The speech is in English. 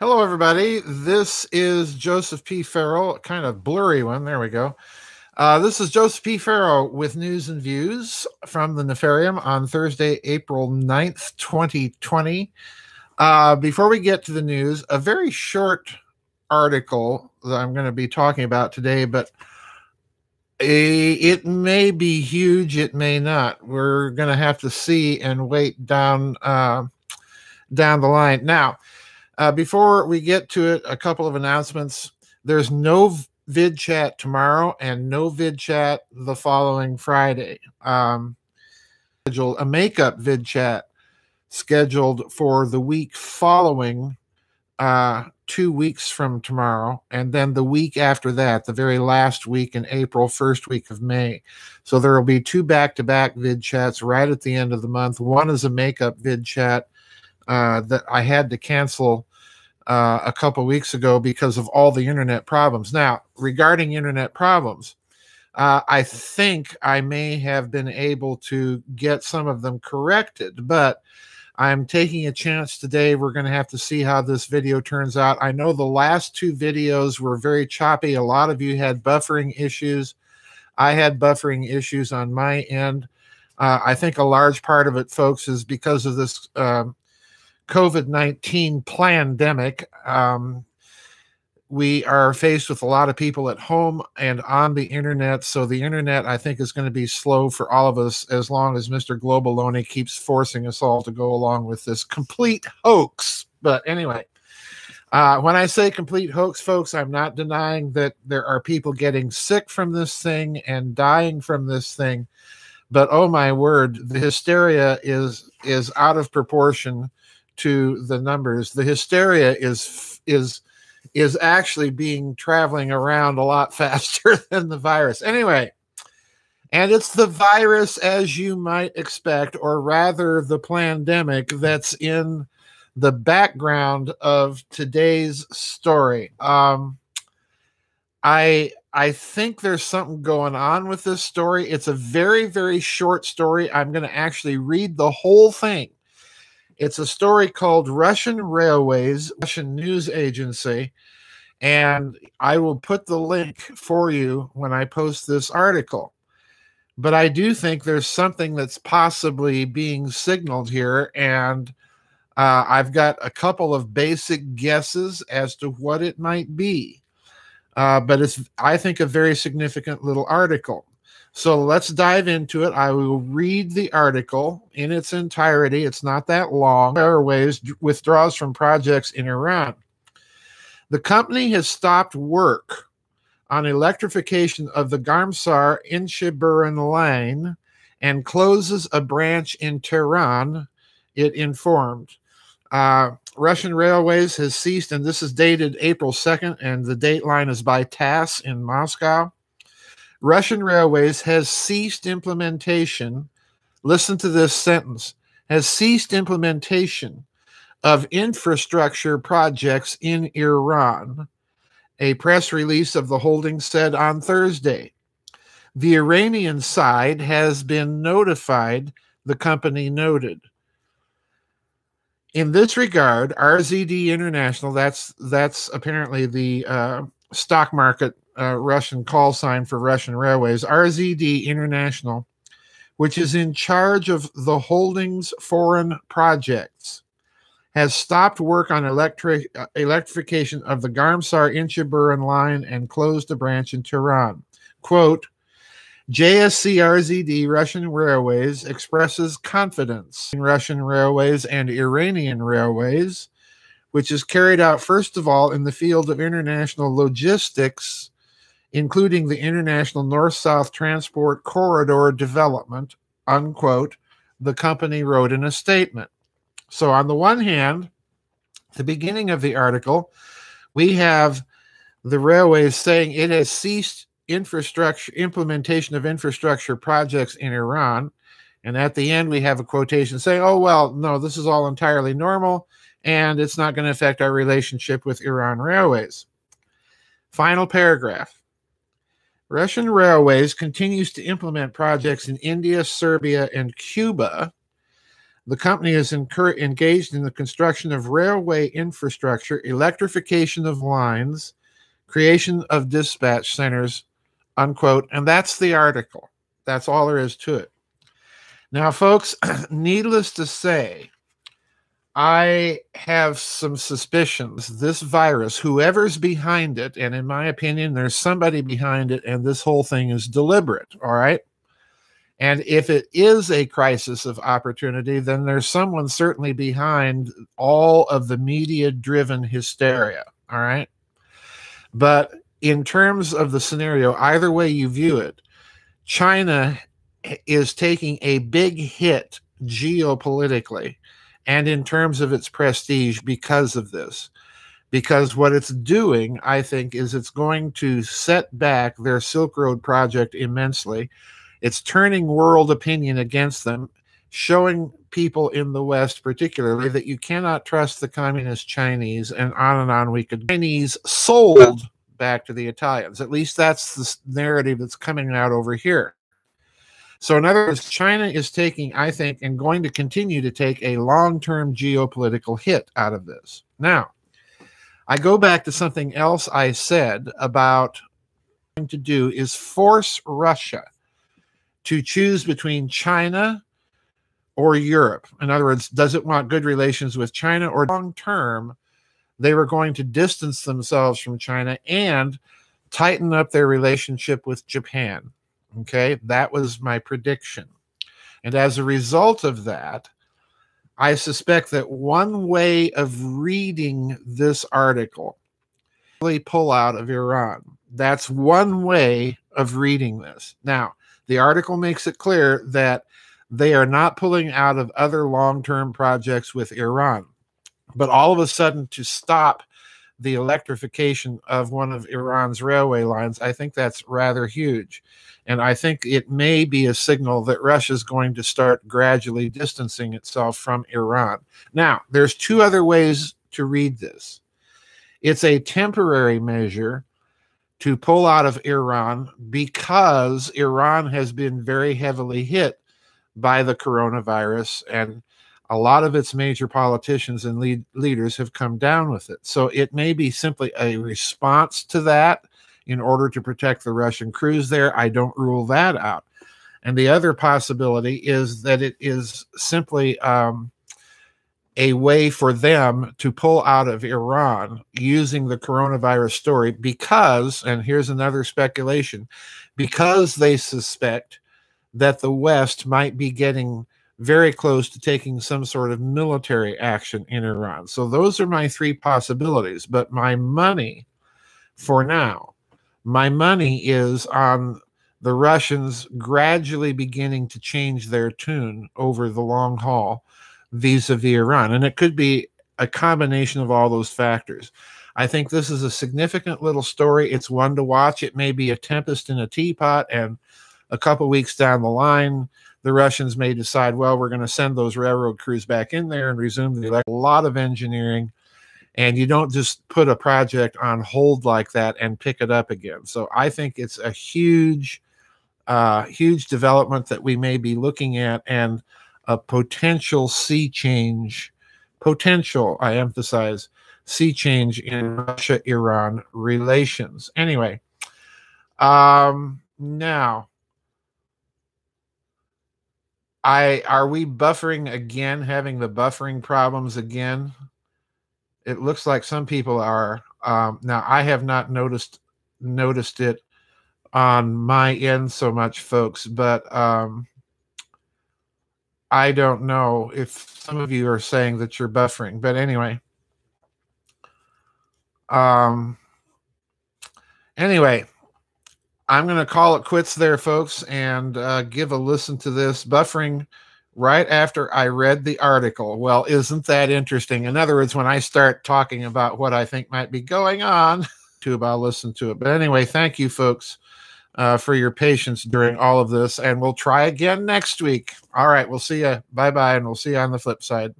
Hello, everybody. This is Joseph P. Farrell, kind of blurry one. There we go. Uh, this is Joseph P. Farrell with news and views from the Nefarium on Thursday, April 9th, 2020. Uh, before we get to the news, a very short article that I'm going to be talking about today, but a, it may be huge, it may not. We're going to have to see and wait down uh, down the line. Now, uh, before we get to it, a couple of announcements. There's no vid chat tomorrow and no vid chat the following Friday. Um, schedule a makeup vid chat scheduled for the week following uh, two weeks from tomorrow, and then the week after that, the very last week in April, first week of May. So there will be two back to back vid chats right at the end of the month. One is a makeup vid chat uh, that I had to cancel uh, a couple weeks ago because of all the internet problems. Now, regarding internet problems, uh, I think I may have been able to get some of them corrected, but I'm taking a chance today. We're going to have to see how this video turns out. I know the last two videos were very choppy. A lot of you had buffering issues. I had buffering issues on my end. Uh, I think a large part of it, folks, is because of this um, COVID 19 pandemic, um, we are faced with a lot of people at home and on the internet. So the internet, I think, is going to be slow for all of us as long as Mr. Globaloney keeps forcing us all to go along with this complete hoax. But anyway, uh, when I say complete hoax, folks, I'm not denying that there are people getting sick from this thing and dying from this thing. But oh my word, the hysteria is is out of proportion to the numbers. The hysteria is is is actually being traveling around a lot faster than the virus. Anyway, and it's the virus as you might expect, or rather the pandemic that's in the background of today's story. Um, I I think there's something going on with this story. It's a very very short story. I'm going to actually read the whole thing it's a story called Russian Railways, Russian News Agency. And I will put the link for you when I post this article. But I do think there's something that's possibly being signaled here. And uh, I've got a couple of basic guesses as to what it might be. Uh, but it's, I think, a very significant little article. So let's dive into it. I will read the article in its entirety. It's not that long. Airways withdraws from projects in Iran. The company has stopped work on electrification of the Garmsar Inshiburan line and closes a branch in Tehran, it informed. Uh, Russian Railways has ceased, and this is dated April 2nd, and the dateline is by TASS in Moscow. Russian Railways has ceased implementation. Listen to this sentence has ceased implementation of infrastructure projects in Iran. A press release of the holding said on Thursday. The Iranian side has been notified, the company noted. In this regard, RZD International, that's that's apparently the uh, stock market uh, Russian call sign for Russian railways, RZD International, which is in charge of the holdings foreign projects, has stopped work on electric uh, electrification of the Garmsar Inshiburan line and closed a branch in Tehran. Quote, JSC RZD Russian Railways expresses confidence in Russian railways and Iranian railways, which is carried out first of all in the field of international logistics including the International North South Transport Corridor Development, unquote, the company wrote in a statement. So, on the one hand, the beginning of the article, we have the railways saying it has ceased infrastructure implementation of infrastructure projects in Iran. And at the end, we have a quotation saying, oh, well, no, this is all entirely normal and it's not going to affect our relationship with Iran Railways. Final paragraph. Russian Railways continues to implement projects in India, Serbia, and Cuba. The company is incur- engaged in the construction of railway infrastructure, electrification of lines, creation of dispatch centers, unquote. And that's the article. That's all there is to it. Now, folks, needless to say, I have some suspicions this virus, whoever's behind it, and in my opinion, there's somebody behind it, and this whole thing is deliberate. All right. And if it is a crisis of opportunity, then there's someone certainly behind all of the media driven hysteria. All right. But in terms of the scenario, either way you view it, China is taking a big hit geopolitically and in terms of its prestige because of this. Because what it's doing, I think, is it's going to set back their Silk Road project immensely. It's turning world opinion against them, showing people in the West, particularly, that you cannot trust the communist Chinese, and on and on we could. Chinese sold back to the Italians. At least that's the narrative that's coming out over here. So, in other words, China is taking, I think, and going to continue to take a long term geopolitical hit out of this. Now, I go back to something else I said about to do is force Russia to choose between China or Europe. In other words, does it want good relations with China or long term? They were going to distance themselves from China and tighten up their relationship with Japan. Okay, that was my prediction. And as a result of that, I suspect that one way of reading this article really pull out of Iran. That's one way of reading this. Now, the article makes it clear that they are not pulling out of other long term projects with Iran. But all of a sudden, to stop the electrification of one of Iran's railway lines, I think that's rather huge. And I think it may be a signal that Russia is going to start gradually distancing itself from Iran. Now, there's two other ways to read this. It's a temporary measure to pull out of Iran because Iran has been very heavily hit by the coronavirus and a lot of its major politicians and lead, leaders have come down with it. So it may be simply a response to that in order to protect the Russian crews there. I don't rule that out. And the other possibility is that it is simply um, a way for them to pull out of Iran using the coronavirus story because, and here's another speculation, because they suspect that the West might be getting very close to taking some sort of military action in Iran. So those are my three possibilities. But my money for now my money is on the Russians gradually beginning to change their tune over the long haul vis a vis Iran. And it could be a combination of all those factors. I think this is a significant little story. It's one to watch. It may be a tempest in a teapot, and a couple weeks down the line, the Russians may decide, well, we're going to send those railroad crews back in there and resume the a lot of engineering and you don't just put a project on hold like that and pick it up again. So I think it's a huge, uh, huge development that we may be looking at and a potential sea change, potential, I emphasize, sea change in Russia Iran relations. Anyway, um, now. I are we buffering again, having the buffering problems again? it looks like some people are. Um, now, I have not noticed noticed it on my end so much, folks, but um, I don't know if some of you are saying that you're buffering. But anyway, um, anyway, I'm going to call it quits there, folks, and uh, give a listen to this buffering right after I read the article. Well, isn't that interesting? In other words, when I start talking about what I think might be going on, tube, I'll listen to it. But anyway, thank you, folks, uh, for your patience during all of this, and we'll try again next week. All right, we'll see you. Bye bye, and we'll see you on the flip side.